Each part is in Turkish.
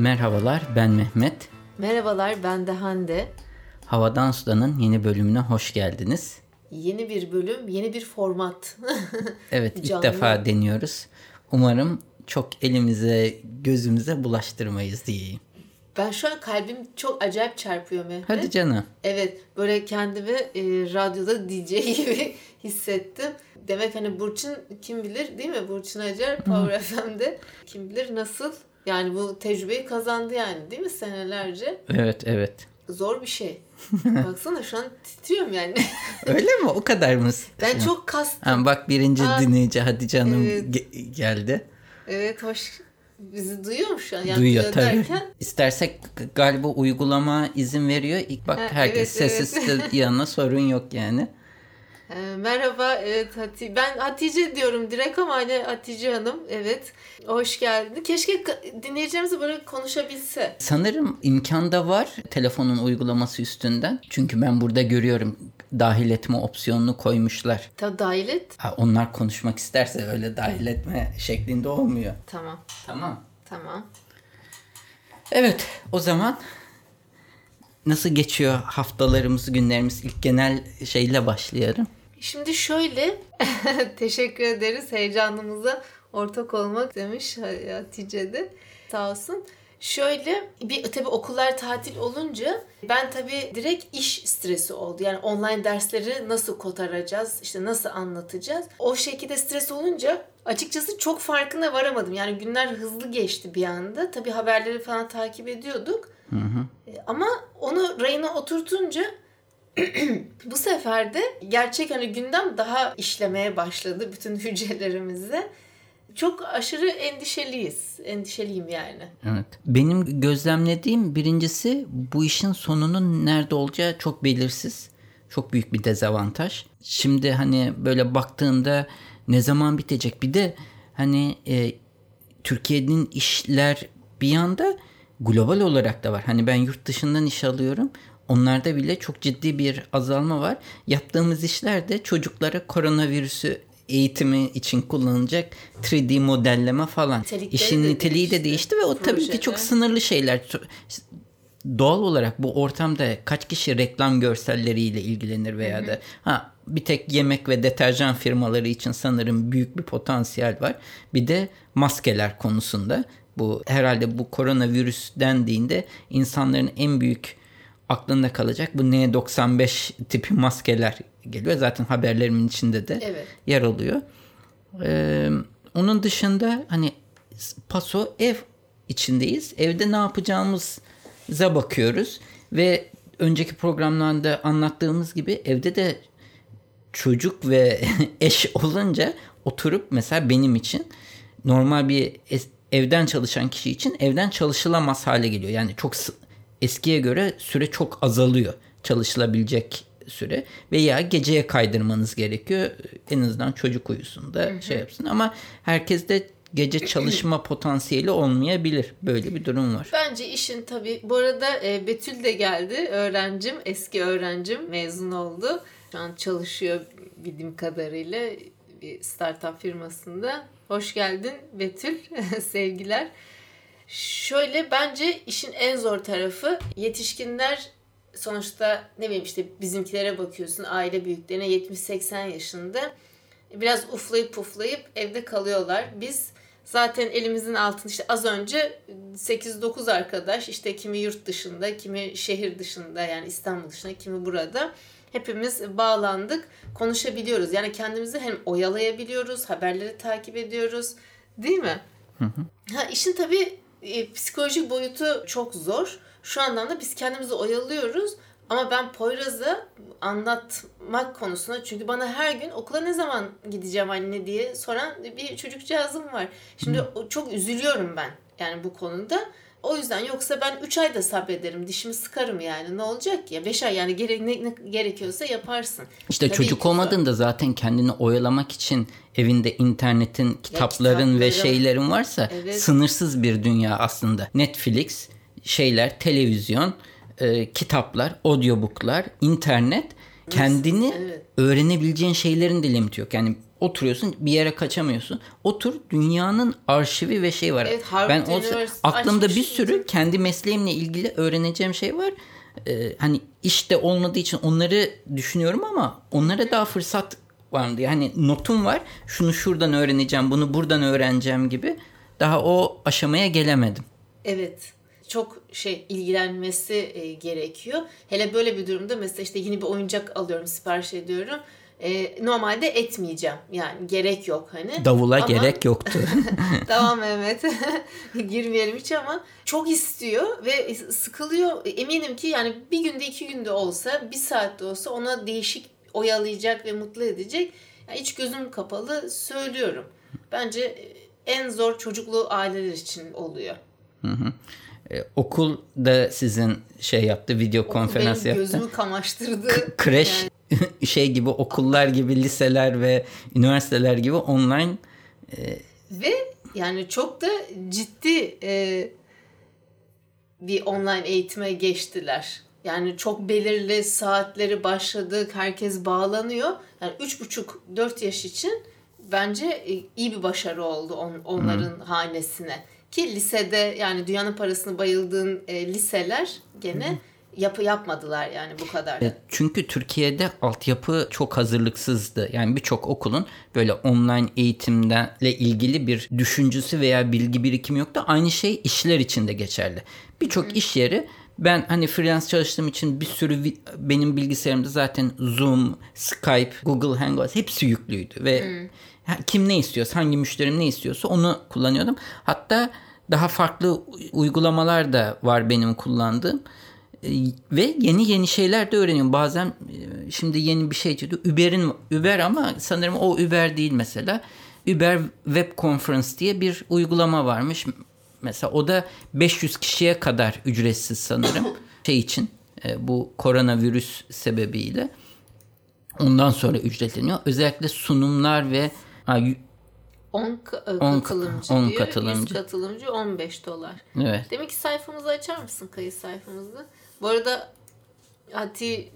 Merhabalar, ben Mehmet. Merhabalar, ben de Hande. Havadan Sudan'ın yeni bölümüne hoş geldiniz. Yeni bir bölüm, yeni bir format. evet, ilk defa deniyoruz. Umarım çok elimize, gözümüze bulaştırmayız diyeyim. Ben şu an kalbim çok acayip çarpıyor Mehmet. Hadi canım. Evet, böyle kendimi e, radyoda DJ gibi hissettim. Demek hani Burçin kim bilir değil mi? Burçin Acar Power FM'de kim bilir nasıl yani bu tecrübeyi kazandı yani değil mi senelerce? Evet evet. Zor bir şey. Baksana şu an titriyorum yani. Öyle mi? O kadar mı? Ben çok kastım. Ha, bak birinci Aa, dinleyici Hatice Hanım evet. ge- geldi. Evet hoş. Bizi duyuyor mu şu an? Yani duyuyor tabii. Derken... İstersek galiba uygulama izin veriyor. İlk bak ha, herkes evet, sessiz evet. yanına sorun yok yani. Ee, merhaba, evet Hatice. Ben Hatice diyorum direkt ama hani Hatice Hanım, evet. Hoş geldin. Keşke dinleyeceğimizi böyle konuşabilse. Sanırım imkan da var telefonun uygulaması üstünden. Çünkü ben burada görüyorum dahil etme opsiyonunu koymuşlar. Tabii dahil et. Ha, onlar konuşmak isterse öyle dahil etme şeklinde olmuyor. Tamam. Tamam. Tamam. Evet, o zaman nasıl geçiyor haftalarımız, günlerimiz? İlk genel şeyle başlayalım. Şimdi şöyle teşekkür ederiz heyecanımıza ortak olmak demiş Hatice'de sağ olsun. Şöyle bir tabii okullar tatil olunca ben tabii direkt iş stresi oldu. Yani online dersleri nasıl kotaracağız, işte nasıl anlatacağız. O şekilde stres olunca açıkçası çok farkına varamadım. Yani günler hızlı geçti bir anda. Tabii haberleri falan takip ediyorduk. Hı hı. Ama onu rayına oturtunca bu sefer de gerçek hani gündem daha işlemeye başladı bütün hücrelerimizde. Çok aşırı endişeliyiz. Endişeliyim yani. Evet. Benim gözlemlediğim birincisi bu işin sonunun nerede olacağı çok belirsiz. Çok büyük bir dezavantaj. Şimdi hani böyle baktığında ne zaman bitecek? Bir de hani e, Türkiye'nin işler bir yanda global olarak da var. Hani ben yurt dışından iş alıyorum. Onlarda bile çok ciddi bir azalma var. Yaptığımız işlerde çocuklara koronavirüsü eğitimi için kullanılacak 3D modelleme falan. Nitelikleri İşin de niteliği değişti. de değişti ve o Projede. tabii ki çok sınırlı şeyler. Doğal olarak bu ortamda kaç kişi reklam görselleriyle ilgilenir veya da ha bir tek yemek ve deterjan firmaları için sanırım büyük bir potansiyel var. Bir de maskeler konusunda bu herhalde bu koronavirüs dendiğinde insanların en büyük aklında kalacak bu N95 tipi maskeler geliyor. Zaten haberlerimin içinde de evet. yer alıyor. Ee, onun dışında hani paso ev içindeyiz. Evde ne yapacağımıza bakıyoruz ve önceki programlarda anlattığımız gibi evde de çocuk ve eş olunca oturup mesela benim için normal bir evden çalışan kişi için evden çalışılamaz hale geliyor. Yani çok eskiye göre süre çok azalıyor çalışılabilecek süre veya geceye kaydırmanız gerekiyor. En azından çocuk uyusun da şey yapsın ama herkes de gece çalışma potansiyeli olmayabilir. Böyle bir durum var. Bence işin tabii bu arada e, Betül de geldi. Öğrencim, eski öğrencim mezun oldu. Şu an çalışıyor bildiğim kadarıyla bir startup firmasında. Hoş geldin Betül. Sevgiler. Şöyle bence işin en zor tarafı yetişkinler sonuçta ne bileyim işte bizimkilere bakıyorsun aile büyüklerine 70-80 yaşında biraz uflayıp puflayıp evde kalıyorlar. Biz zaten elimizin altında işte az önce 8-9 arkadaş işte kimi yurt dışında kimi şehir dışında yani İstanbul dışında kimi burada hepimiz bağlandık konuşabiliyoruz. Yani kendimizi hem oyalayabiliyoruz haberleri takip ediyoruz değil mi? Hı hı. Ha, işin tabii e, psikolojik boyutu çok zor. Şu anlamda biz kendimizi oyalıyoruz. Ama ben Poyraz'ı anlatmak konusunda çünkü bana her gün okula ne zaman gideceğim anne diye soran bir çocukcağızım var. Şimdi çok üzülüyorum ben yani bu konuda. O yüzden yoksa ben 3 ayda sabrederim. Dişimi sıkarım yani. Ne olacak ya? 5 ay yani gere, ne, ne gerekiyorsa yaparsın. İşte Tabii çocuk olmadığında zaten kendini oyalamak için evinde internetin, kitapların ve şeylerin varsa evet. sınırsız bir dünya aslında. Netflix, şeyler, televizyon, e, kitaplar, audiobooklar, internet kendini evet. öğrenebileceğin şeylerin de limiti yok. Yani oturuyorsun bir yere kaçamıyorsun. Otur dünyanın arşivi ve şey var. Evet, Harvard ben olsa aklımda bir sürü kendi mesleğimle ilgili öğreneceğim şey var. Ee, hani işte olmadığı için onları düşünüyorum ama onlara daha fırsat var mı diye. Hani notum var. Şunu şuradan öğreneceğim, bunu buradan öğreneceğim gibi. Daha o aşamaya gelemedim. Evet. Çok şey ilgilenmesi e, gerekiyor. Hele böyle bir durumda mesela işte yeni bir oyuncak alıyorum, sipariş ediyorum. E, normalde etmeyeceğim. Yani gerek yok hani. Davula Ama- gerek yoktu. tamam Mehmet. Girmeyelim hiç ama çok istiyor ve sıkılıyor. Eminim ki yani bir günde iki günde olsa bir saatte olsa ona değişik oyalayacak ve mutlu edecek. Yani hiç gözüm kapalı söylüyorum. Bence en zor çocuklu aileler için oluyor. Ee, okul da sizin şey yaptı, video konferans Benim yaptı. gözümü kamaştırdı. Kreş şey gibi okullar gibi liseler ve üniversiteler gibi online Ve yani çok da ciddi e, bir online eğitime geçtiler. Yani çok belirli saatleri başladık. Herkes bağlanıyor. Yani 3,5-4 yaş için bence e, iyi bir başarı oldu on, onların hanesine. Ki lisede yani dünyanın parasını bayıldığın e, liseler gene yapı yapmadılar yani bu kadar. Çünkü Türkiye'de altyapı çok hazırlıksızdı. Yani birçok okulun böyle online eğitimle ilgili bir düşüncesi veya bilgi birikimi yoktu. Aynı şey işler için de geçerli. Birçok iş yeri ben hani freelance çalıştığım için bir sürü benim bilgisayarımda zaten Zoom, Skype, Google Hangouts hepsi yüklüydü ve ha- kim ne istiyorsa, hangi müşterim ne istiyorsa onu kullanıyordum. Hatta daha farklı uygulamalar da var benim kullandığım. E, ve yeni yeni şeyler de öğreniyorum. Bazen e, şimdi yeni bir şey çıktı. Uber'in Uber ama sanırım o Uber değil mesela. Uber Web Conference diye bir uygulama varmış. Mesela o da 500 kişiye kadar ücretsiz sanırım. şey için e, bu koronavirüs sebebiyle. Ondan sonra ücretleniyor. Özellikle sunumlar ve ha, y- 10 ka- On- katılımcı on diyor. katılımcı. 100 katılımcı 15 dolar. evet. Demek ki sayfamızı açar mısın kayıt sayfamızı? Bu arada Hati,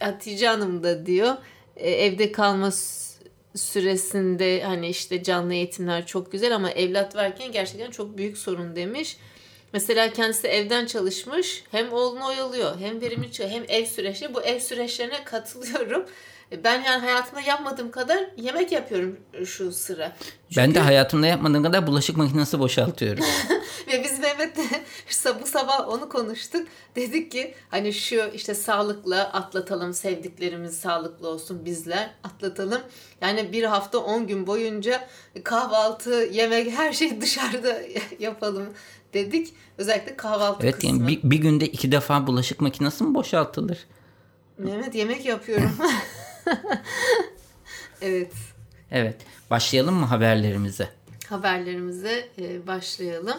Hatice Hanım da diyor e, evde kalma sü- süresinde hani işte canlı eğitimler çok güzel ama evlat varken gerçekten çok büyük sorun demiş. Mesela kendisi evden çalışmış hem oğlunu oyalıyor hem çalışıyor hem ev süreçleri bu ev süreçlerine katılıyorum. E, Ben yani hayatımda yapmadığım kadar yemek yapıyorum şu sıra. Ben de hayatımda yapmadığım kadar bulaşık makinesi boşaltıyorum. Ve biz Mehmet'le bu sabah onu konuştuk. Dedik ki hani şu işte sağlıkla atlatalım, sevdiklerimiz sağlıklı olsun bizler atlatalım. Yani bir hafta 10 gün boyunca kahvaltı, yemek her şeyi dışarıda yapalım dedik. Özellikle kahvaltı evet kısmı. yani bir, bir günde iki defa bulaşık makinesi mi boşaltılır? Mehmet yemek yapıyorum. evet. Evet. Başlayalım mı haberlerimize? Haberlerimize e, başlayalım.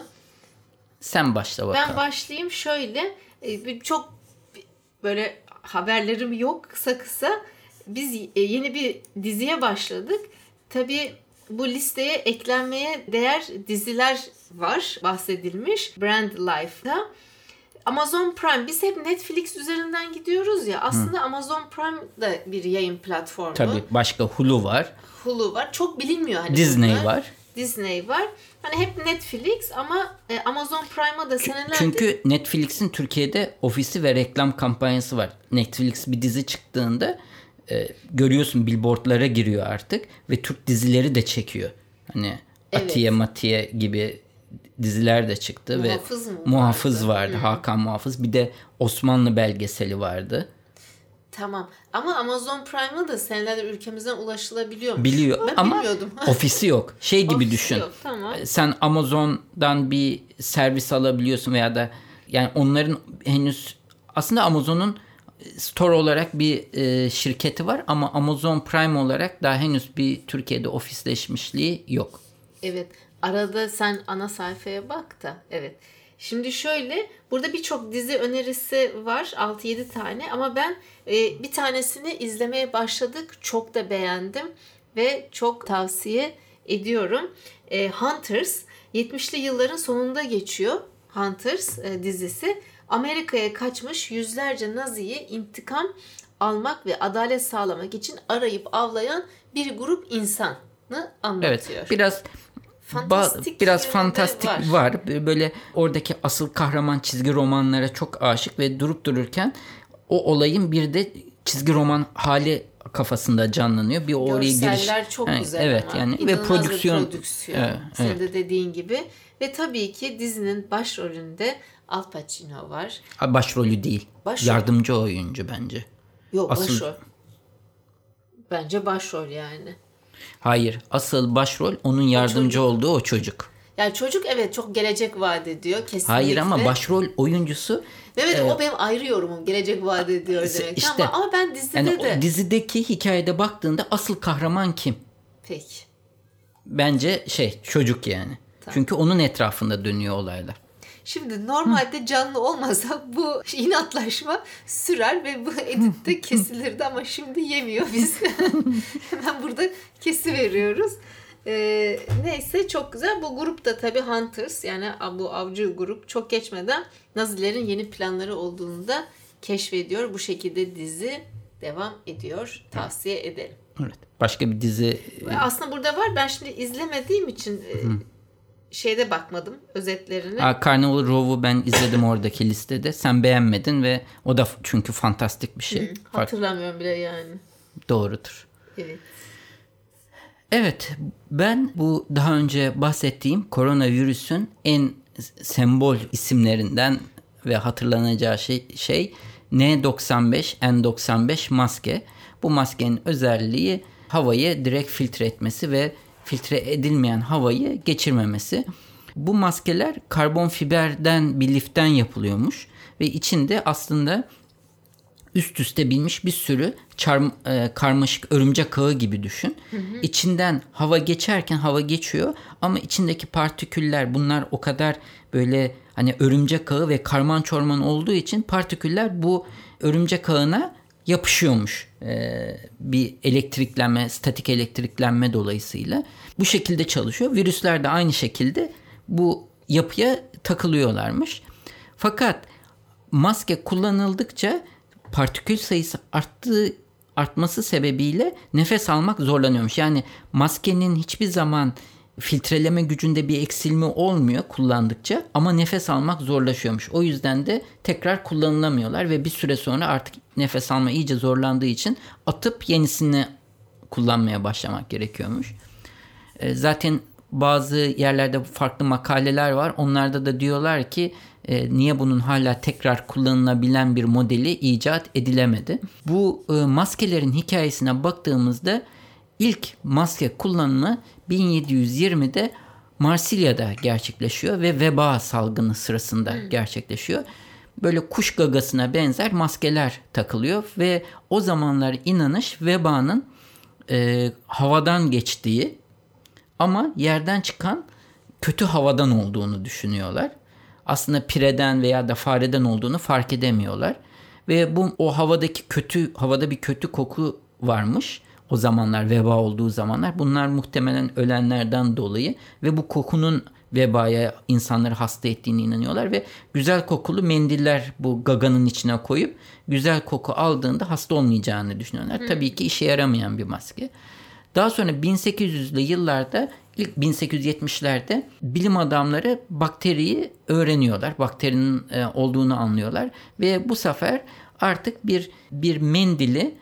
Sen başla bakalım. Ben başlayayım şöyle. e, bir- Çok böyle haberlerim yok kısa kısa. Biz e, yeni bir diziye başladık. Tabii bu listeye eklenmeye değer diziler var bahsedilmiş Brand Life'da. Amazon Prime biz hep Netflix üzerinden gidiyoruz ya aslında Amazon Prime da bir yayın platformu. Tabii başka Hulu var. Hulu var. Çok bilinmiyor hani Disney bunlar. var. Disney var. Hani hep Netflix ama e, Amazon Prime'a da senelerdir Çünkü Netflix'in Türkiye'de ofisi ve reklam kampanyası var. Netflix bir dizi çıktığında e, görüyorsun billboardlara giriyor artık ve Türk dizileri de çekiyor. Hani Evet. Atiye Matiye gibi diziler de çıktı Muhafız ve mı Muhafız vardı? vardı. Hakan Muhafız. Bir de Osmanlı belgeseli vardı. Tamam. Ama Amazon Prime'a da senelerdir ülkemizden ulaşılabiliyor. Biliyor Ben ama bilmiyordum. ofisi yok. Şey gibi Ofisi düşün. yok, tamam. Sen Amazon'dan bir servis alabiliyorsun veya da yani onların henüz aslında Amazon'un store olarak bir e, şirketi var ama Amazon Prime olarak daha henüz bir Türkiye'de ofisleşmişliği yok. Evet. Arada sen ana sayfaya bak da. Evet. Şimdi şöyle burada birçok dizi önerisi var 6-7 tane ama ben e, bir tanesini izlemeye başladık çok da beğendim ve çok tavsiye ediyorum. E, Hunters 70'li yılların sonunda geçiyor Hunters e, dizisi. Amerika'ya kaçmış yüzlerce Nazi'yi intikam almak ve adalet sağlamak için arayıp avlayan bir grup insanı anlatıyor. Evet. Biraz Fantastik biraz fantastik var. var. Böyle oradaki asıl kahraman çizgi romanlara çok aşık ve durup dururken o olayın bir de çizgi roman hali kafasında canlanıyor. Bir oraya giriş. Görseller çok Ha, güzel Evet ama. yani ve İnanılmaz bir prodüksiyon prodüksiyon. Evet, Senin evet. de dediğin gibi. Ve tabii ki dizinin başrolünde Al Pacino var. Ha, başrolü değil. Başrol. Yardımcı oyuncu bence. Yok Asıl- başrol. Bence başrol yani. Hayır. Asıl başrol onun yardımcı olduğu o çocuk. Yani çocuk evet çok gelecek vaat ediyor kesinlikle. Hayır ama başrol oyuncusu Evet o benim ayrı yorumum. Gelecek vaat ediyor demek. işte. ama, ama ben dizide yani de. o dizideki hikayede baktığında asıl kahraman kim? Peki. Bence şey çocuk yani. Çünkü onun etrafında dönüyor olaylar. Şimdi normalde canlı olmasa bu inatlaşma sürer ve bu editte kesilirdi ama şimdi yemiyor biz. Hemen burada kesi veriyoruz. Ee, neyse çok güzel. Bu grup da tabii Hunters yani bu avcı grup çok geçmeden Nazilerin yeni planları olduğunu da keşfediyor. Bu şekilde dizi devam ediyor. Tavsiye ederim. Evet. Başka bir dizi Ve Aslında burada var. Ben şimdi izlemediğim için e, şeyde bakmadım özetlerine. Aa, Carnival Row'u ben izledim oradaki listede. Sen beğenmedin ve o da çünkü fantastik bir şey. Hatırlamıyorum bile yani. Doğrudur. Evet. Evet, ben bu daha önce bahsettiğim koronavirüsün en sembol isimlerinden ve hatırlanacağı şey, şey N95, N95 maske. Bu maskenin özelliği havayı direkt filtre etmesi ve filtre edilmeyen havayı geçirmemesi. Bu maskeler karbon fiberden bir liften yapılıyormuş ve içinde aslında üst üste binmiş bir sürü çarm- e, karmaşık örümcek ağı gibi düşün. İçinden hava geçerken hava geçiyor ama içindeki partiküller bunlar o kadar böyle hani örümcek ağı ve karman çorman olduğu için partiküller bu örümcek ağına yapışıyormuş. E, bir elektriklenme, statik elektriklenme dolayısıyla. Bu şekilde çalışıyor. Virüsler de aynı şekilde bu yapıya takılıyorlarmış. Fakat maske kullanıldıkça partikül sayısı arttığı artması sebebiyle nefes almak zorlanıyormuş. Yani maskenin hiçbir zaman filtreleme gücünde bir eksilme olmuyor kullandıkça ama nefes almak zorlaşıyormuş. O yüzden de tekrar kullanılamıyorlar ve bir süre sonra artık nefes alma iyice zorlandığı için atıp yenisini kullanmaya başlamak gerekiyormuş. E, Zaten bazı yerlerde farklı makaleler var. Onlarda da diyorlar ki e, niye bunun hala tekrar kullanılabilen bir modeli icat edilemedi. Bu e, maskelerin hikayesine baktığımızda ilk maske kullanımı 1720'de Marsilya'da gerçekleşiyor ve veba salgını sırasında gerçekleşiyor. Böyle kuş gagasına benzer maskeler takılıyor ve o zamanlar inanış vebanın e, havadan geçtiği ama yerden çıkan kötü havadan olduğunu düşünüyorlar. Aslında pireden veya da fareden olduğunu fark edemiyorlar. Ve bu o havadaki kötü havada bir kötü koku varmış. O zamanlar veba olduğu zamanlar bunlar muhtemelen ölenlerden dolayı ve bu kokunun vebaya insanları hasta ettiğini inanıyorlar ve güzel kokulu mendiller bu gaganın içine koyup güzel koku aldığında hasta olmayacağını düşünüyorlar. Tabii ki işe yaramayan bir maske. Daha sonra 1800'lü yıllarda ilk 1870'lerde bilim adamları bakteriyi öğreniyorlar. Bakterinin e, olduğunu anlıyorlar ve bu sefer artık bir bir mendili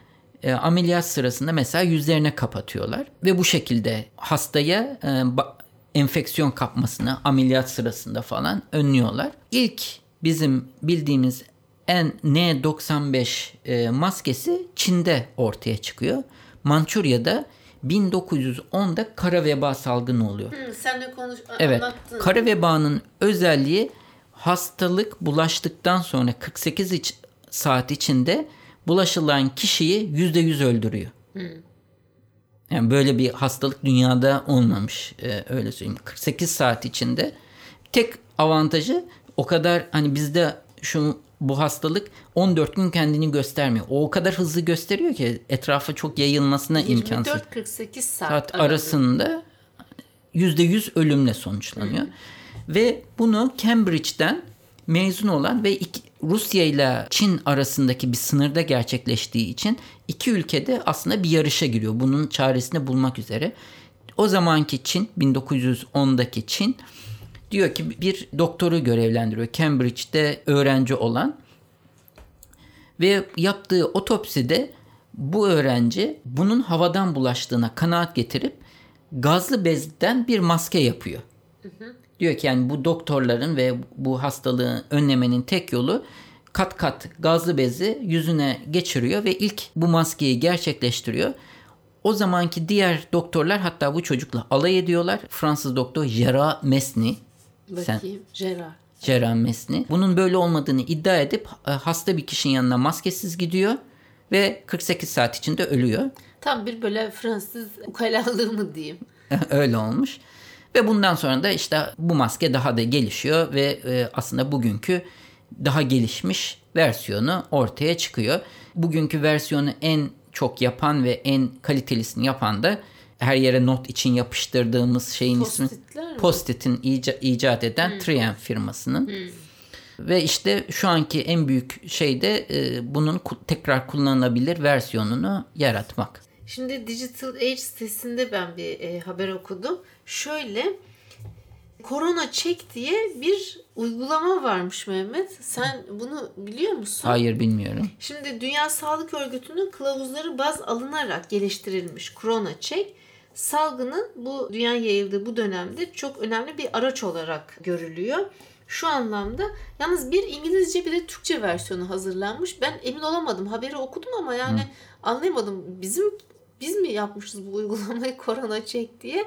e, ameliyat sırasında mesela yüzlerine kapatıyorlar ve bu şekilde hastaya e, ba- enfeksiyon kapmasını ameliyat sırasında falan önlüyorlar. İlk bizim bildiğimiz en N95 e, maskesi Çin'de ortaya çıkıyor. Mançurya'da 1910'da kara veba salgını oluyor. Hı, sen de konuş Evet. anlattın. Kara vebanın özelliği hastalık bulaştıktan sonra 48 iç- saat içinde bulaşılan kişiyi %100 öldürüyor. Yani böyle bir hastalık dünyada olmamış e, öyle söyleyeyim. 48 saat içinde tek avantajı o kadar hani bizde şu bu hastalık 14 gün kendini göstermiyor. O o kadar hızlı gösteriyor ki etrafa çok yayılmasına imkansız 24-48 saat, saat arasında %100 ölümle sonuçlanıyor. Ve bunu Cambridge'den mezun olan ve iki, Rusya ile Çin arasındaki bir sınırda gerçekleştiği için iki ülkede aslında bir yarışa giriyor. Bunun çaresini bulmak üzere. O zamanki Çin 1910'daki Çin diyor ki bir doktoru görevlendiriyor. Cambridge'de öğrenci olan ve yaptığı otopside bu öğrenci bunun havadan bulaştığına kanaat getirip gazlı bezden bir maske yapıyor. Hı hı. Diyor ki yani bu doktorların ve bu hastalığı önlemenin tek yolu kat kat gazlı bezi yüzüne geçiriyor ve ilk bu maskeyi gerçekleştiriyor. O zamanki diğer doktorlar hatta bu çocukla alay ediyorlar. Fransız doktor Gerard Mesny. Bakayım Sen, Gerard. Gerard Mesny. Bunun böyle olmadığını iddia edip e, hasta bir kişinin yanına maskesiz gidiyor ve 48 saat içinde ölüyor. Tam bir böyle Fransız ukalalığı mı diyeyim. Öyle olmuş. Ve bundan sonra da işte bu maske daha da gelişiyor ve e, aslında bugünkü daha gelişmiş versiyonu ortaya çıkıyor. Bugünkü versiyonu en çok yapan ve en kalitelisini yapan da her yere not için yapıştırdığımız şeyin ismi Post-it'in ica, icat eden hmm. Triumph firmasının. Hmm. Ve işte şu anki en büyük şey de e, bunun tekrar kullanılabilir versiyonunu yaratmak. Şimdi Digital Age sitesinde ben bir e, haber okudum. Şöyle Korona Çek diye bir uygulama varmış Mehmet. Sen bunu biliyor musun? Hayır bilmiyorum. Şimdi Dünya Sağlık Örgütü'nün kılavuzları baz alınarak geliştirilmiş Korona Çek salgının bu dünya yayıldığı bu dönemde çok önemli bir araç olarak görülüyor. Şu anlamda yalnız bir İngilizce bir de Türkçe versiyonu hazırlanmış. Ben emin olamadım. Haberi okudum ama yani Hı. anlayamadım. Bizim biz mi yapmışız bu uygulamayı korona çek diye.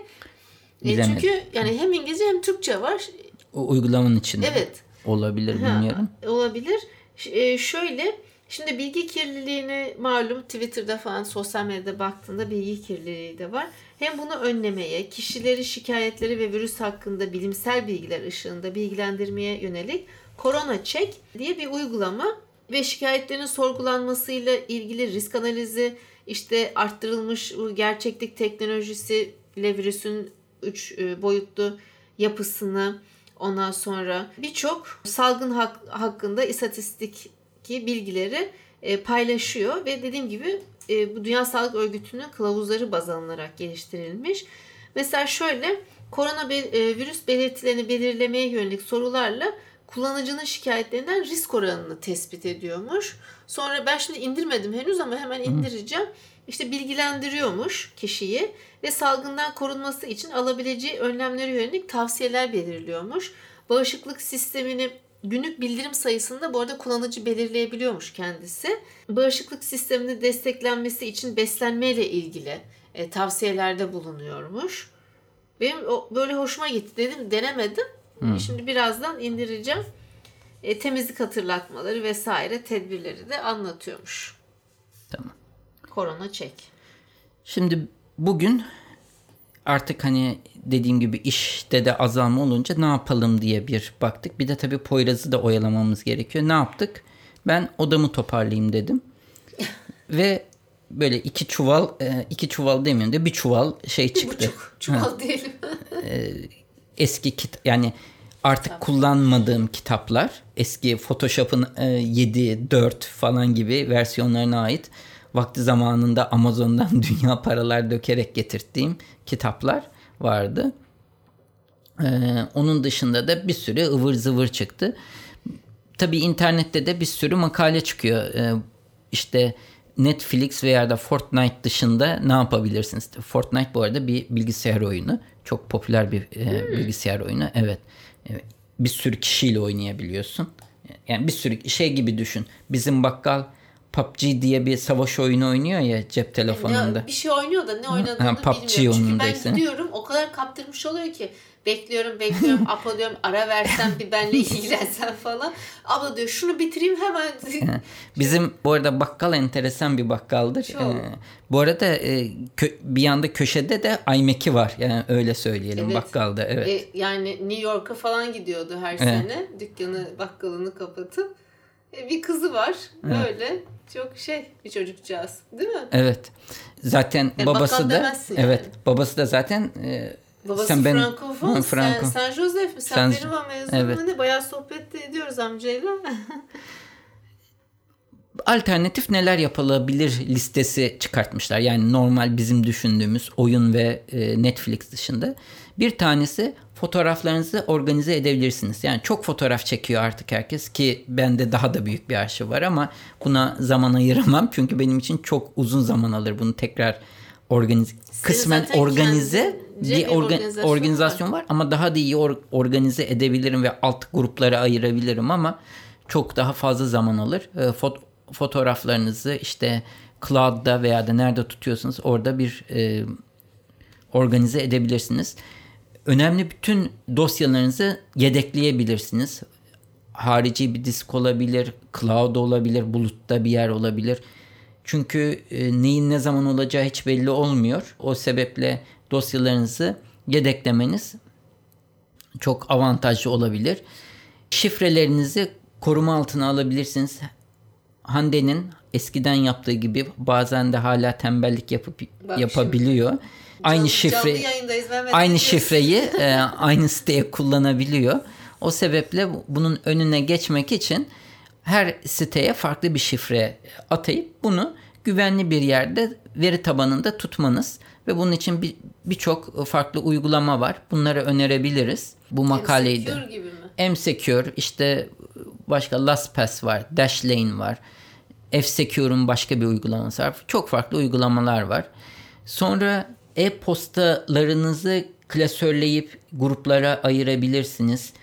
E çünkü yani hem İngilizce hem Türkçe var. O uygulamanın içinde. Evet. Olabilir bilmiyorum. Ha, olabilir. E, şöyle şimdi bilgi kirliliğini malum Twitter'da falan sosyal medyada baktığında bilgi kirliliği de var. Hem bunu önlemeye, kişileri şikayetleri ve virüs hakkında bilimsel bilgiler ışığında bilgilendirmeye yönelik Korona Check diye bir uygulama ve şikayetlerin sorgulanmasıyla ilgili risk analizi, işte arttırılmış gerçeklik teknolojisi ile virüsün 3 e, boyutlu yapısını ondan sonra birçok salgın hak, hakkında istatistik bilgileri e, paylaşıyor ve dediğim gibi e, bu Dünya Sağlık Örgütü'nün kılavuzları baz alınarak geliştirilmiş. Mesela şöyle korona virüs belirtilerini belirlemeye yönelik sorularla kullanıcının şikayetlerinden risk oranını tespit ediyormuş. Sonra ben şimdi indirmedim henüz ama hemen indireceğim. İşte bilgilendiriyormuş kişiyi ve salgından korunması için alabileceği önlemlere yönelik tavsiyeler belirliyormuş. Bağışıklık sistemini günlük bildirim sayısında bu arada kullanıcı belirleyebiliyormuş kendisi. Bağışıklık sistemini desteklenmesi için beslenmeyle ilgili e, tavsiyelerde bulunuyormuş. Benim o, böyle hoşuma gitti dedim denemedim. Hmm. Şimdi birazdan indireceğim. E, temizlik hatırlatmaları vesaire tedbirleri de anlatıyormuş. Tamam. Korona çek. Şimdi bugün artık hani dediğim gibi işte de azalma olunca ne yapalım diye bir baktık. Bir de tabii Poyraz'ı da oyalamamız gerekiyor. Ne yaptık? Ben odamı toparlayayım dedim. Ve böyle iki çuval, e, iki çuval demiyorum de bir çuval şey çıktı. Bir buçuk çuval diyelim. E, eski kit yani artık tamam. kullanmadığım kitaplar. Eski Photoshop'ın 7, e, 4 falan gibi versiyonlarına ait vakti zamanında Amazon'dan dünya paralar dökerek getirttiğim kitaplar vardı. Ee, onun dışında da bir sürü ıvır zıvır çıktı. Tabii internette de bir sürü makale çıkıyor. Ee, işte Netflix veya da Fortnite dışında ne yapabilirsiniz? Fortnite bu arada bir bilgisayar oyunu. Çok popüler bir e, hmm. bilgisayar oyunu. Evet. evet. Bir sürü kişiyle oynayabiliyorsun. Yani bir sürü şey gibi düşün. Bizim bakkal PUBG diye bir savaş oyunu oynuyor ya cep telefonunda. Ne, bir şey oynuyor da ne oynadığını ha, PUBG bilmiyorum. Çünkü ben gidiyorum o kadar kaptırmış oluyor ki bekliyorum bekliyorum Apo diyorum ara versen bir benle ilgilensen falan. Abla diyor şunu bitireyim hemen. Bizim bu arada bakkal enteresan bir bakkaldır. Çok. Ee, bu arada e, kö, bir yanda köşede de Aymek'i var. Yani öyle söyleyelim evet. bakkalda. Evet. E, yani New York'a falan gidiyordu her evet. sene. Dükkanı bakkalını kapatıp. E, bir kızı var. Evet. Böyle çok şey bir çocukcağız değil mi? Evet. Zaten e, babası da yani. evet babası da zaten e, Babası Sen ben- Frankofon, Hı, sen, Franco. sen Joseph mi? Sen, Sen- benim o mezun Evet. ne? Bayağı sohbet ediyoruz amcayla. alternatif neler yapılabilir listesi çıkartmışlar. Yani normal bizim düşündüğümüz oyun ve e, Netflix dışında. Bir tanesi fotoğraflarınızı organize edebilirsiniz. Yani çok fotoğraf çekiyor artık herkes ki bende daha da büyük bir arşiv var ama buna zaman ayıramam. Çünkü benim için çok uzun zaman alır bunu tekrar organize kısmen zaten organize bir orga- organizasyon organizasyon var ama daha da iyi or- organize edebilirim ve alt gruplara ayırabilirim ama çok daha fazla zaman alır. E, fot- fotoğraflarınızı işte cloud'da veya da nerede tutuyorsanız orada bir e, organize edebilirsiniz. Önemli bütün dosyalarınızı yedekleyebilirsiniz. Harici bir disk olabilir, cloud olabilir, bulutta bir yer olabilir. Çünkü e, neyin ne zaman olacağı hiç belli olmuyor. O sebeple dosyalarınızı yedeklemeniz çok avantajlı olabilir. Şifrelerinizi koruma altına alabilirsiniz. Hande'nin eskiden yaptığı gibi bazen de hala tembellik yapıp Bak yapabiliyor. Aynı Canlı- şifre Canlı aynı şifreyi e, aynı siteye kullanabiliyor. O sebeple bu- bunun önüne geçmek için her siteye farklı bir şifre atayıp bunu güvenli bir yerde veri tabanında tutmanız ve bunun için bir birçok farklı uygulama var. Bunları önerebiliriz. Bu makaleyi de. Secure gibi mi? M-Secure işte başka LastPass var, Dashlane var. F-Secure'un başka bir uygulaması var. Çok farklı uygulamalar var. Sonra e-postalarınızı klasörleyip gruplara ayırabilirsiniz.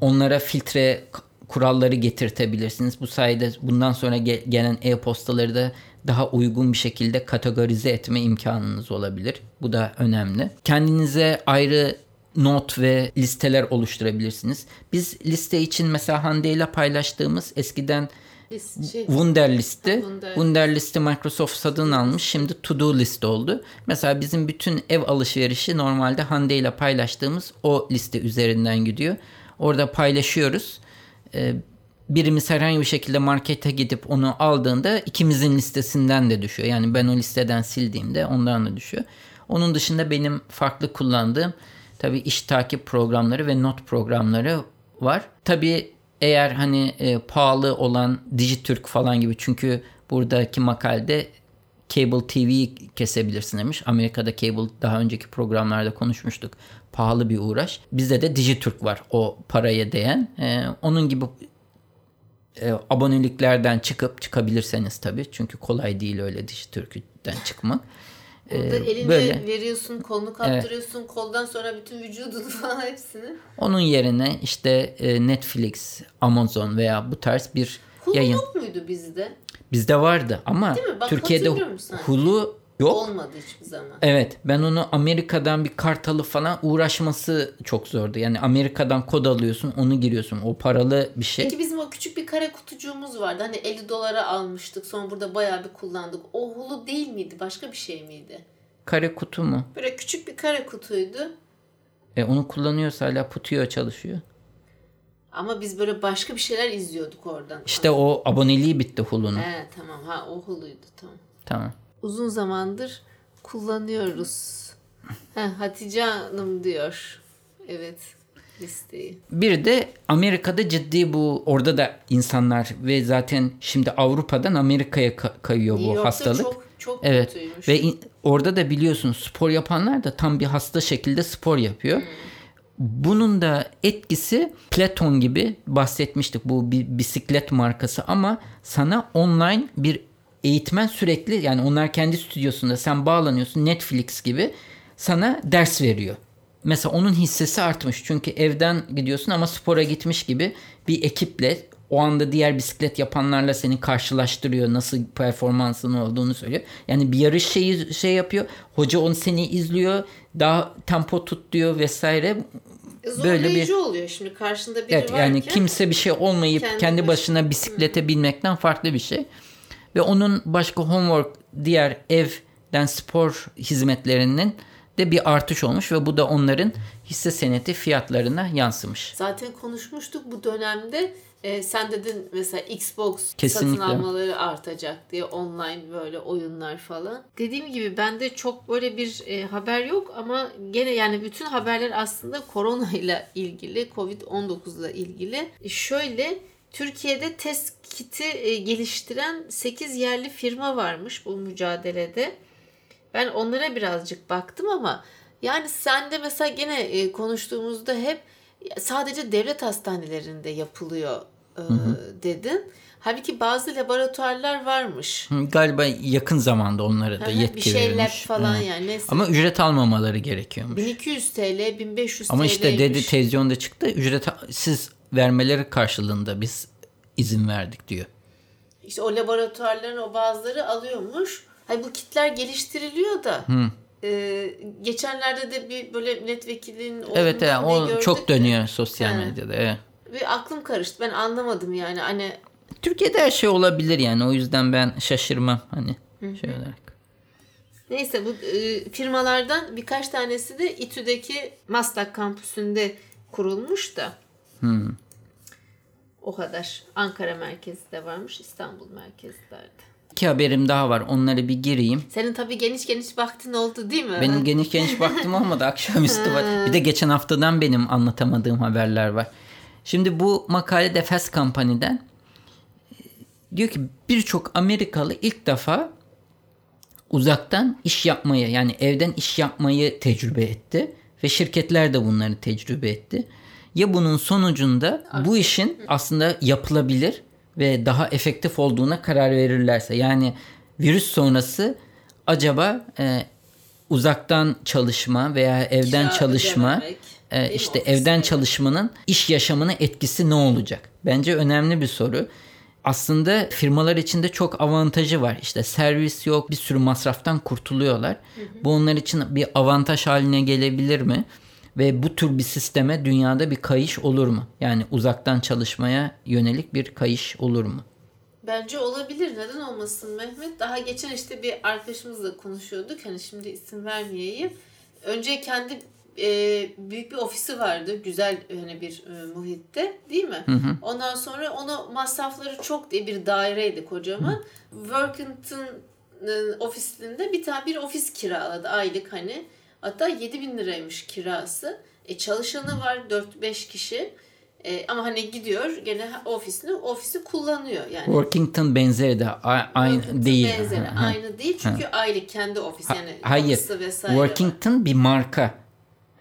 Onlara filtre kuralları getirtebilirsiniz. Bu sayede bundan sonra ge- gelen e-postaları da daha uygun bir şekilde kategorize etme imkanınız olabilir. Bu da önemli. Kendinize ayrı not ve listeler oluşturabilirsiniz. Biz liste için mesela Hande ile paylaştığımız eskiden Biz şey, Wunderlist'i, Wunder. Wunderlist'i Microsoft satın almış. Şimdi To Do List oldu. Mesela bizim bütün ev alışverişi normalde Hande ile paylaştığımız o liste üzerinden gidiyor. Orada paylaşıyoruz. Ee, birimiz herhangi bir şekilde markete gidip onu aldığında ikimizin listesinden de düşüyor. Yani ben o listeden sildiğimde ondan da düşüyor. Onun dışında benim farklı kullandığım tabii iş takip programları ve not programları var. Tabii eğer hani e, pahalı olan Dijitürk falan gibi çünkü buradaki makalede Cable TV'yi kesebilirsin demiş. Amerika'da Cable daha önceki programlarda konuşmuştuk. Pahalı bir uğraş. Bizde de Dijitürk var o paraya değen. E, onun gibi e, aboneliklerden çıkıp çıkabilirseniz tabii. Çünkü kolay değil öyle Dijitürk'ten çıkmak. E, Burada elinde böyle. veriyorsun, kolunu kaptırıyorsun, koldan sonra bütün vücudunu falan hepsini. Onun yerine işte e, Netflix, Amazon veya bu tarz bir Hulu yayın. yok muydu bizde? Bizde vardı ama Değil mi? Bak Türkiye'de. Hulu yok. Olmadı hiçbir zaman. Evet ben onu Amerika'dan bir kart alıp falan uğraşması çok zordu. Yani Amerika'dan kod alıyorsun onu giriyorsun. O paralı bir şey. Peki bizim o küçük bir kare kutucuğumuz vardı. Hani 50 dolara almıştık. Sonra burada bayağı bir kullandık. O hulu değil miydi? Başka bir şey miydi? Kare kutu mu? Böyle küçük bir kare kutuydu. E, onu kullanıyorsa hala putuyor çalışıyor. Ama biz böyle başka bir şeyler izliyorduk oradan. İşte o aboneliği bitti Hulu'nun. He tamam ha o huluydu tamam. Tamam. Uzun zamandır kullanıyoruz. He, Hatice Hanım diyor. Evet listeyi. Bir de Amerika'da ciddi bu orada da insanlar ve zaten şimdi Avrupa'dan Amerika'ya ka- kayıyor New bu York'ta hastalık. çok çok Evet kötüymüş. ve in- orada da biliyorsun spor yapanlar da tam bir hasta şekilde spor yapıyor. Bunun da etkisi Platon gibi bahsetmiştik bu bir bisiklet markası ama sana online bir eğitmen sürekli yani onlar kendi stüdyosunda sen bağlanıyorsun Netflix gibi sana ders veriyor. Mesela onun hissesi artmış çünkü evden gidiyorsun ama spora gitmiş gibi bir ekiple o anda diğer bisiklet yapanlarla seni karşılaştırıyor. Nasıl performansın olduğunu söylüyor. Yani bir yarış şeyi şey yapıyor. Hoca onu seni izliyor. Daha tempo tut diyor vesaire. E, böyle Zorlayıcı bir- oluyor şimdi karşında biri Evet varken. yani kimse bir şey olmayıp kendi kendi, baş- başına bisiklete binmekten farklı bir şey. Ve onun başka homework diğer evden spor hizmetlerinin de bir artış olmuş ve bu da onların hisse senedi fiyatlarına yansımış. Zaten konuşmuştuk bu dönemde. E, sen dedin mesela Xbox Kesinlikle. satın almaları artacak diye online böyle oyunlar falan. Dediğim gibi bende çok böyle bir e, haber yok ama gene yani bütün haberler aslında korona ile ilgili, Covid-19 ile ilgili. E, şöyle Türkiye'de test kiti e, geliştiren 8 yerli firma varmış bu mücadelede. Ben onlara birazcık baktım ama yani sen de mesela gene e, konuştuğumuzda hep sadece devlet hastanelerinde yapılıyor e, dedin. Halbuki bazı laboratuvarlar varmış. Hı, Galiba yakın zamanda onlara da Hı hı, yetki bir şey lab verilmiş. falan Evet. yani. Neyse. Ama ücret almamaları gerekiyormuş. 1200 TL, 1500 TL. Ama işte dedi televizyonda çıktı ücretsiz vermeleri karşılığında biz izin verdik diyor. İşte o laboratuvarların o bazıları alıyormuş. Hayır bu kitler geliştiriliyor da. e, geçenlerde de bir böyle milletvekilinin Evet yani o gördük çok de. dönüyor sosyal Evet. medyada. Evet. Ve aklım karıştı. Ben anlamadım yani. Hani Türkiye'de her şey olabilir yani o yüzden ben şaşırmam hani şey olarak. Neyse bu e, firmalardan birkaç tanesi de İTÜ'deki Maslak kampüsünde kurulmuş da. O kadar. Ankara merkezi de varmış, İstanbul merkezlerde. İki haberim daha var onları bir gireyim. Senin tabii geniş geniş vaktin oldu değil mi? Benim geniş geniş baktım ama da akşamüstü var. Bir de geçen haftadan benim anlatamadığım haberler var. Şimdi bu makale Defes Company'den e, diyor ki birçok Amerikalı ilk defa uzaktan iş yapmayı yani evden iş yapmayı tecrübe etti ve şirketler de bunları tecrübe etti. Ya bunun sonucunda bu işin aslında yapılabilir ve daha efektif olduğuna karar verirlerse yani virüs sonrası acaba e, uzaktan çalışma veya evden Kira çalışma e, işte evden çalışmanın iş yaşamına etkisi ne olacak? Bence önemli bir soru. Aslında firmalar içinde çok avantajı var. İşte servis yok, bir sürü masraftan kurtuluyorlar. Bu onlar için bir avantaj haline gelebilir mi? Ve bu tür bir sisteme dünyada bir kayış olur mu? Yani uzaktan çalışmaya yönelik bir kayış olur mu? Bence olabilir. Neden olmasın Mehmet? Daha geçen işte bir arkadaşımızla konuşuyorduk. Hani şimdi isim vermeyeyim. Önce kendi e, büyük bir ofisi vardı. Güzel hani bir e, muhitte değil mi? Ondan sonra ona masrafları çok diye bir daireydi kocaman. Workington e, ofisinde bir tane bir ofis kiraladı aylık hani. Hatta 7000 liraymış kirası. E, çalışanı var 4-5 kişi. E, ama hani gidiyor gene ofisini ofisi kullanıyor yani. Workington benzeri de aynı değil. Benzeri, aynı değil çünkü aylık kendi ofis yani Hayır. vesaire var. Workington bir marka.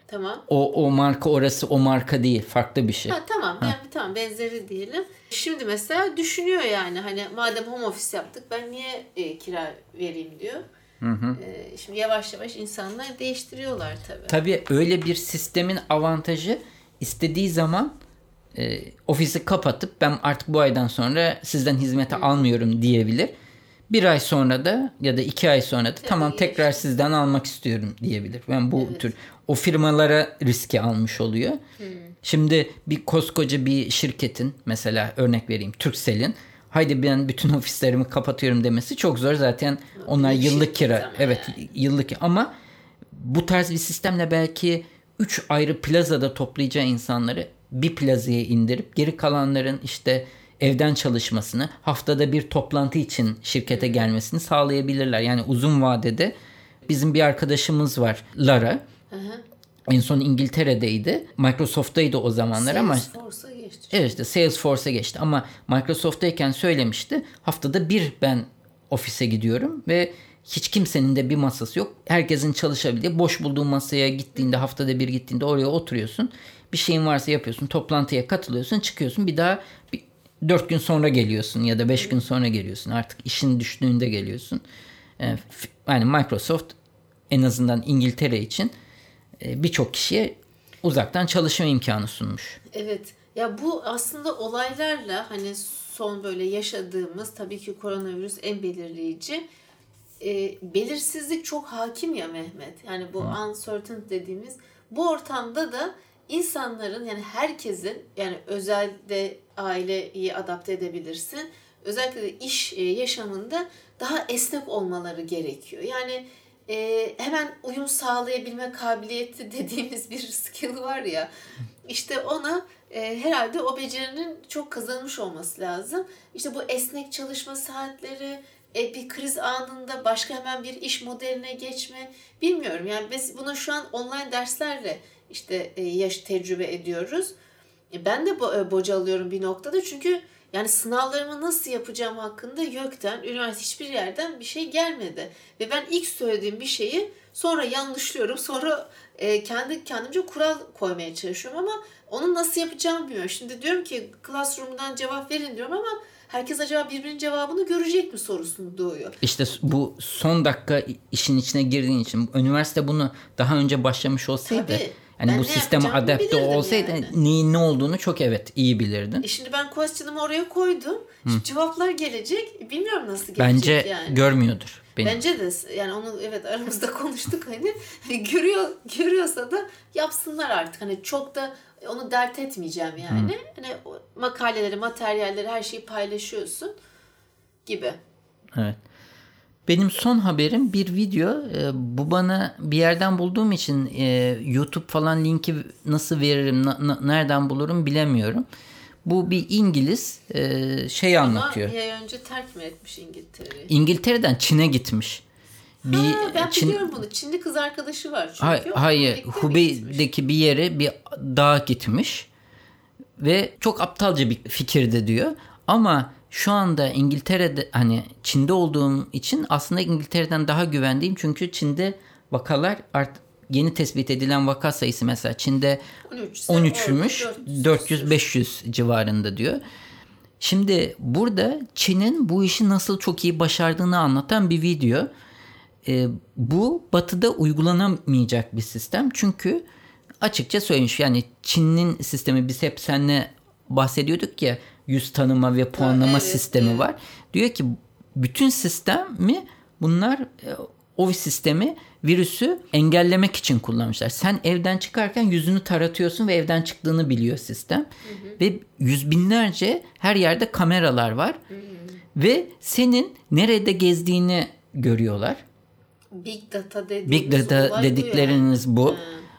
Tamam. O o marka orası o marka değil. Farklı bir şey. Ha, tamam yani tamam benzeri diyelim. Şimdi mesela düşünüyor yani hani madem home office yaptık ben niye e, kira vereyim diyor. E, şimdi yavaş yavaş insanlar değiştiriyorlar tabii. Tabii öyle bir sistemin avantajı istediği zaman e, ofisi kapatıp ben artık bu aydan sonra sizden hizmeti almıyorum diyebilir. Bir ay sonra da ya da iki ay sonra da tamam tekrar sizden almak istiyorum diyebilir. Ben bu tür o firmalara riski almış oluyor. Şimdi bir koskoca bir şirketin mesela örnek vereyim Turkcell'in haydi ben bütün ofislerimi kapatıyorum demesi çok zor zaten onlar Büyük yıllık kira ama evet yıllık ama bu tarz bir sistemle belki 3 ayrı plazada toplayacağı insanları bir plazaya indirip geri kalanların işte evden çalışmasını haftada bir toplantı için şirkete gelmesini sağlayabilirler. Yani uzun vadede bizim bir arkadaşımız var Lara. En son İngiltere'deydi. Microsoft'taydı o zamanlar ama. Evet işte Salesforce'a geçti ama Microsoft'tayken söylemişti. Haftada bir ben ofise gidiyorum ve hiç kimsenin de bir masası yok. Herkesin çalışabildiği boş bulduğun masaya gittiğinde haftada bir gittiğinde oraya oturuyorsun. Bir şeyin varsa yapıyorsun. Toplantıya katılıyorsun. Çıkıyorsun. Bir daha bir, dört gün sonra geliyorsun ya da beş gün sonra geliyorsun. Artık işin düştüğünde geliyorsun. Ee, Yani Microsoft en azından İngiltere için e, birçok kişiye uzaktan çalışma imkanı sunmuş. Evet. Ya bu aslında olaylarla hani son böyle yaşadığımız tabii ki koronavirüs en belirleyici. E, belirsizlik çok hakim ya Mehmet. Yani bu uncertain dediğimiz bu ortamda da insanların yani herkesin yani özelde aileyi adapte edebilirsin. Özellikle de iş e, yaşamında daha esnek olmaları gerekiyor. Yani e, hemen uyum sağlayabilme kabiliyeti dediğimiz bir skill var ya. İşte ona e, herhalde o becerinin çok kazanmış olması lazım. İşte bu esnek çalışma saatleri, e, bir kriz anında başka hemen bir iş modeline geçme bilmiyorum. Yani biz bunu şu an online derslerle işte e, yaş tecrübe ediyoruz. E, ben de bo- e, bocalıyorum bir noktada çünkü yani sınavlarımı nasıl yapacağım hakkında YÖK'ten, üniversite hiçbir yerden bir şey gelmedi. Ve ben ilk söylediğim bir şeyi sonra yanlışlıyorum. Sonra e, kendi kendimce kural koymaya çalışıyorum ama onu nasıl yapacağımı bilmiyorum. Şimdi diyorum ki Classroom'dan cevap verin diyorum ama herkes acaba birbirinin cevabını görecek mi sorusunu doğuyor. İşte bu son dakika işin içine girdiğin için üniversite bunu daha önce başlamış olsaydı Tabii. yani Ben bu sisteme adapte olsaydı yani. neyin ne olduğunu çok evet iyi bilirdin. E şimdi ben question'ımı oraya koydum. Şimdi cevaplar gelecek. Bilmiyorum nasıl gelecek Bence yani. görmüyordur beni. Bence de yani onu evet aramızda konuştuk hani Hani görüyor görüyorsa da yapsınlar artık hani çok da onu dert etmeyeceğim yani hani o makaleleri materyalleri her şeyi paylaşıyorsun gibi. Evet. Benim son haberim bir video. Ee, bu bana bir yerden bulduğum için e, YouTube falan linki nasıl veririm, nereden bulurum bilemiyorum. Bu bir İngiliz e, şey anlatıyor. Ama bir ay önce terk mi etmiş İngiltere'yi? İngiltere'den Çin'e gitmiş. Bir Ha, ben Çin- biliyorum bunu. Çinli kız arkadaşı var çünkü. Hayır, gitmiş? Hubei'deki bir yere bir dağa gitmiş ve çok aptalca bir fikirdi diyor. Ama şu anda İngiltere'de hani Çin'de olduğum için aslında İngiltere'den daha güvendiğim çünkü Çin'de vakalar art yeni tespit edilen vaka sayısı mesela Çin'de 13 ise 13'ümüş orada 400 400-500 civarında diyor. Şimdi burada Çin'in bu işi nasıl çok iyi başardığını anlatan bir video. Ee, bu batıda uygulanamayacak bir sistem. Çünkü açıkça söylemiş yani Çin'in sistemi biz hep seninle bahsediyorduk ya yüz tanıma ve puanlama evet, sistemi evet. var. Diyor ki bütün sistemi bunlar e, o sistemi virüsü engellemek için kullanmışlar. Sen evden çıkarken yüzünü taratıyorsun ve evden çıktığını biliyor sistem. Ve yüz binlerce her yerde kameralar var. Ve senin nerede gezdiğini görüyorlar. Big data dediğimiz Big data bu dedikleriniz bu. Ha.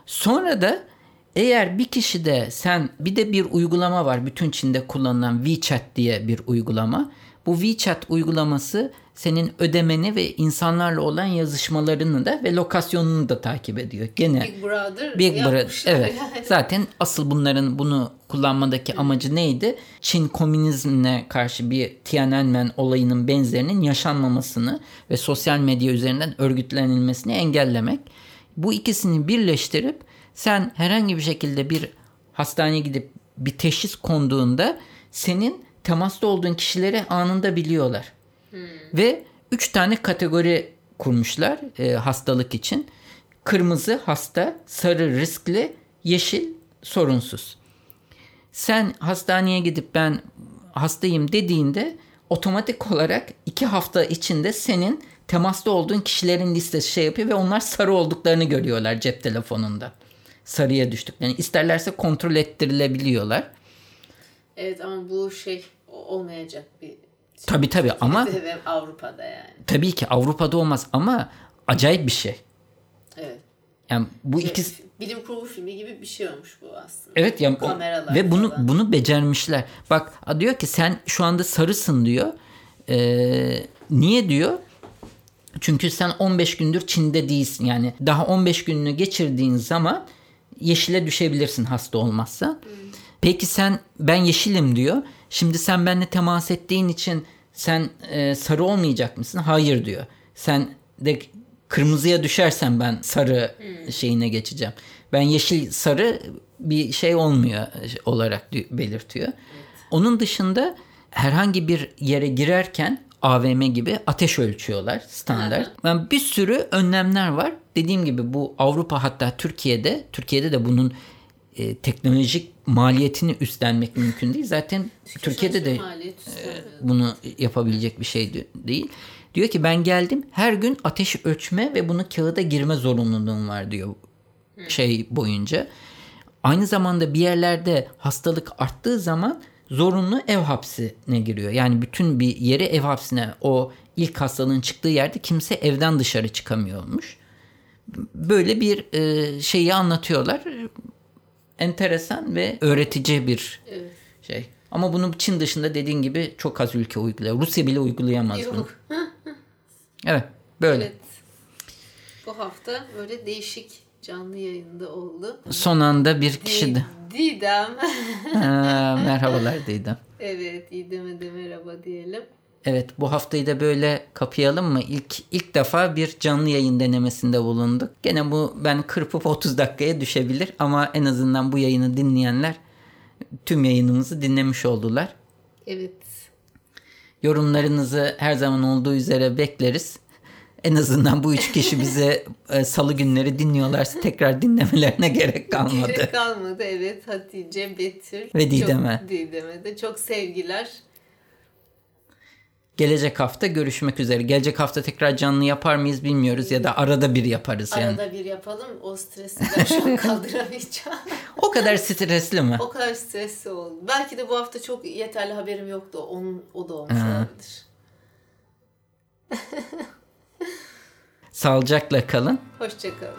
Sonra da eğer bir kişide sen bir de bir uygulama var bütün Çin'de kullanılan WeChat diye bir uygulama. Bu WeChat uygulaması senin ödemeni ve insanlarla olan yazışmalarını da ve lokasyonunu da takip ediyor. Gene Big Brother Big Brother evet. yani. Zaten asıl bunların bunu kullanmadaki amacı neydi? Çin komünizmine karşı bir Tiananmen olayının benzerinin yaşanmamasını ve sosyal medya üzerinden örgütlenilmesini engellemek. Bu ikisini birleştirip sen herhangi bir şekilde bir hastaneye gidip bir teşhis konduğunda senin temasta olduğun kişileri anında biliyorlar. Ve üç tane kategori kurmuşlar e, hastalık için. Kırmızı hasta, sarı riskli, yeşil sorunsuz. Sen hastaneye gidip ben hastayım dediğinde otomatik olarak iki hafta içinde senin temasta olduğun kişilerin listesi şey yapıyor ve onlar sarı olduklarını görüyorlar cep telefonunda. Sarıya düştüklerini. İsterlerse kontrol ettirilebiliyorlar. Evet ama bu şey olmayacak bir Tabii tabii ama Ve Avrupa'da yani. tabii ki Avrupa'da olmaz ama acayip bir şey. Evet. Yani bu Şey, ikisi Bilim kurgu filmi gibi bir şey olmuş bu aslında. Evet yani o- Kameralar ve bunu falan. bunu becermişler. Bak a- diyor ki sen şu anda sarısın diyor. Ee, niye diyor? Çünkü sen 15 gündür Çin'de değilsin. Yani daha 15 gününü geçirdiğin zaman yeşile düşebilirsin hasta olmazsa. Peki sen ben yeşilim diyor. Şimdi sen benimle temas ettiğin için sen e, sarı olmayacak mısın? Hayır diyor. Sen de kırmızıya düşersen ben sarı şeyine geçeceğim. Ben yeşil sarı bir şey olmuyor olarak di- belirtiyor. Onun dışında herhangi bir yere girerken AVM gibi ateş ölçüyorlar standart. Yani bir sürü önlemler var. Dediğim gibi bu Avrupa hatta Türkiye'de Türkiye'de de bunun e, teknolojik maliyetini üstlenmek mümkün değil. Zaten Türkiye'de de üstlenmiyor. bunu yapabilecek bir şey de- değil. Diyor ki ben geldim her gün ateş ölçme ve bunu kağıda girme zorunluluğum var diyor şey boyunca. Aynı zamanda bir yerlerde hastalık arttığı zaman zorunlu ev hapsine giriyor. Yani bütün bir yeri ev hapsine o ilk hastalığın çıktığı yerde kimse evden dışarı çıkamıyormuş. Böyle bir e, şeyi anlatıyorlar. Enteresan ve öğretici bir Evet. şey. Ama bunu Çin dışında dediğin gibi çok az ülke uyguluyor. Rusya bile uygulayamaz bunu. Yok. Evet böyle. Evet. Bu hafta böyle değişik canlı yayında oldu. Son anda bir kişi de. Didem. Ha, merhabalar Didem. evet İdem'e de merhaba diyelim. Evet bu haftayı da böyle kapayalım mı? İlk ilk defa bir canlı yayın denemesinde bulunduk. Gene bu ben kırpıp 30 dakikaya düşebilir ama en azından bu yayını dinleyenler tüm yayınımızı dinlemiş oldular. Evet. Yorumlarınızı her zaman olduğu üzere bekleriz. En azından bu üç kişi bize e, salı günleri dinliyorlarsa tekrar dinlemelerine gerek kalmadı. Gerek kalmadı evet Hatice, Betül. Ve Didem'e. Çok, Didem'e de çok sevgiler. Gelecek hafta görüşmek üzere. Gelecek hafta tekrar canlı yapar mıyız bilmiyoruz ya da arada bir yaparız yani. Arada bir yapalım. O stresi ben şu an kaldıramayacağım. O kadar stresli mi? o kadar stresli oldu. Belki de bu hafta çok yeterli haberim yoktu. Onun, o da olmuş olabilir. Sağlıcakla kalın. Hoşçakalın.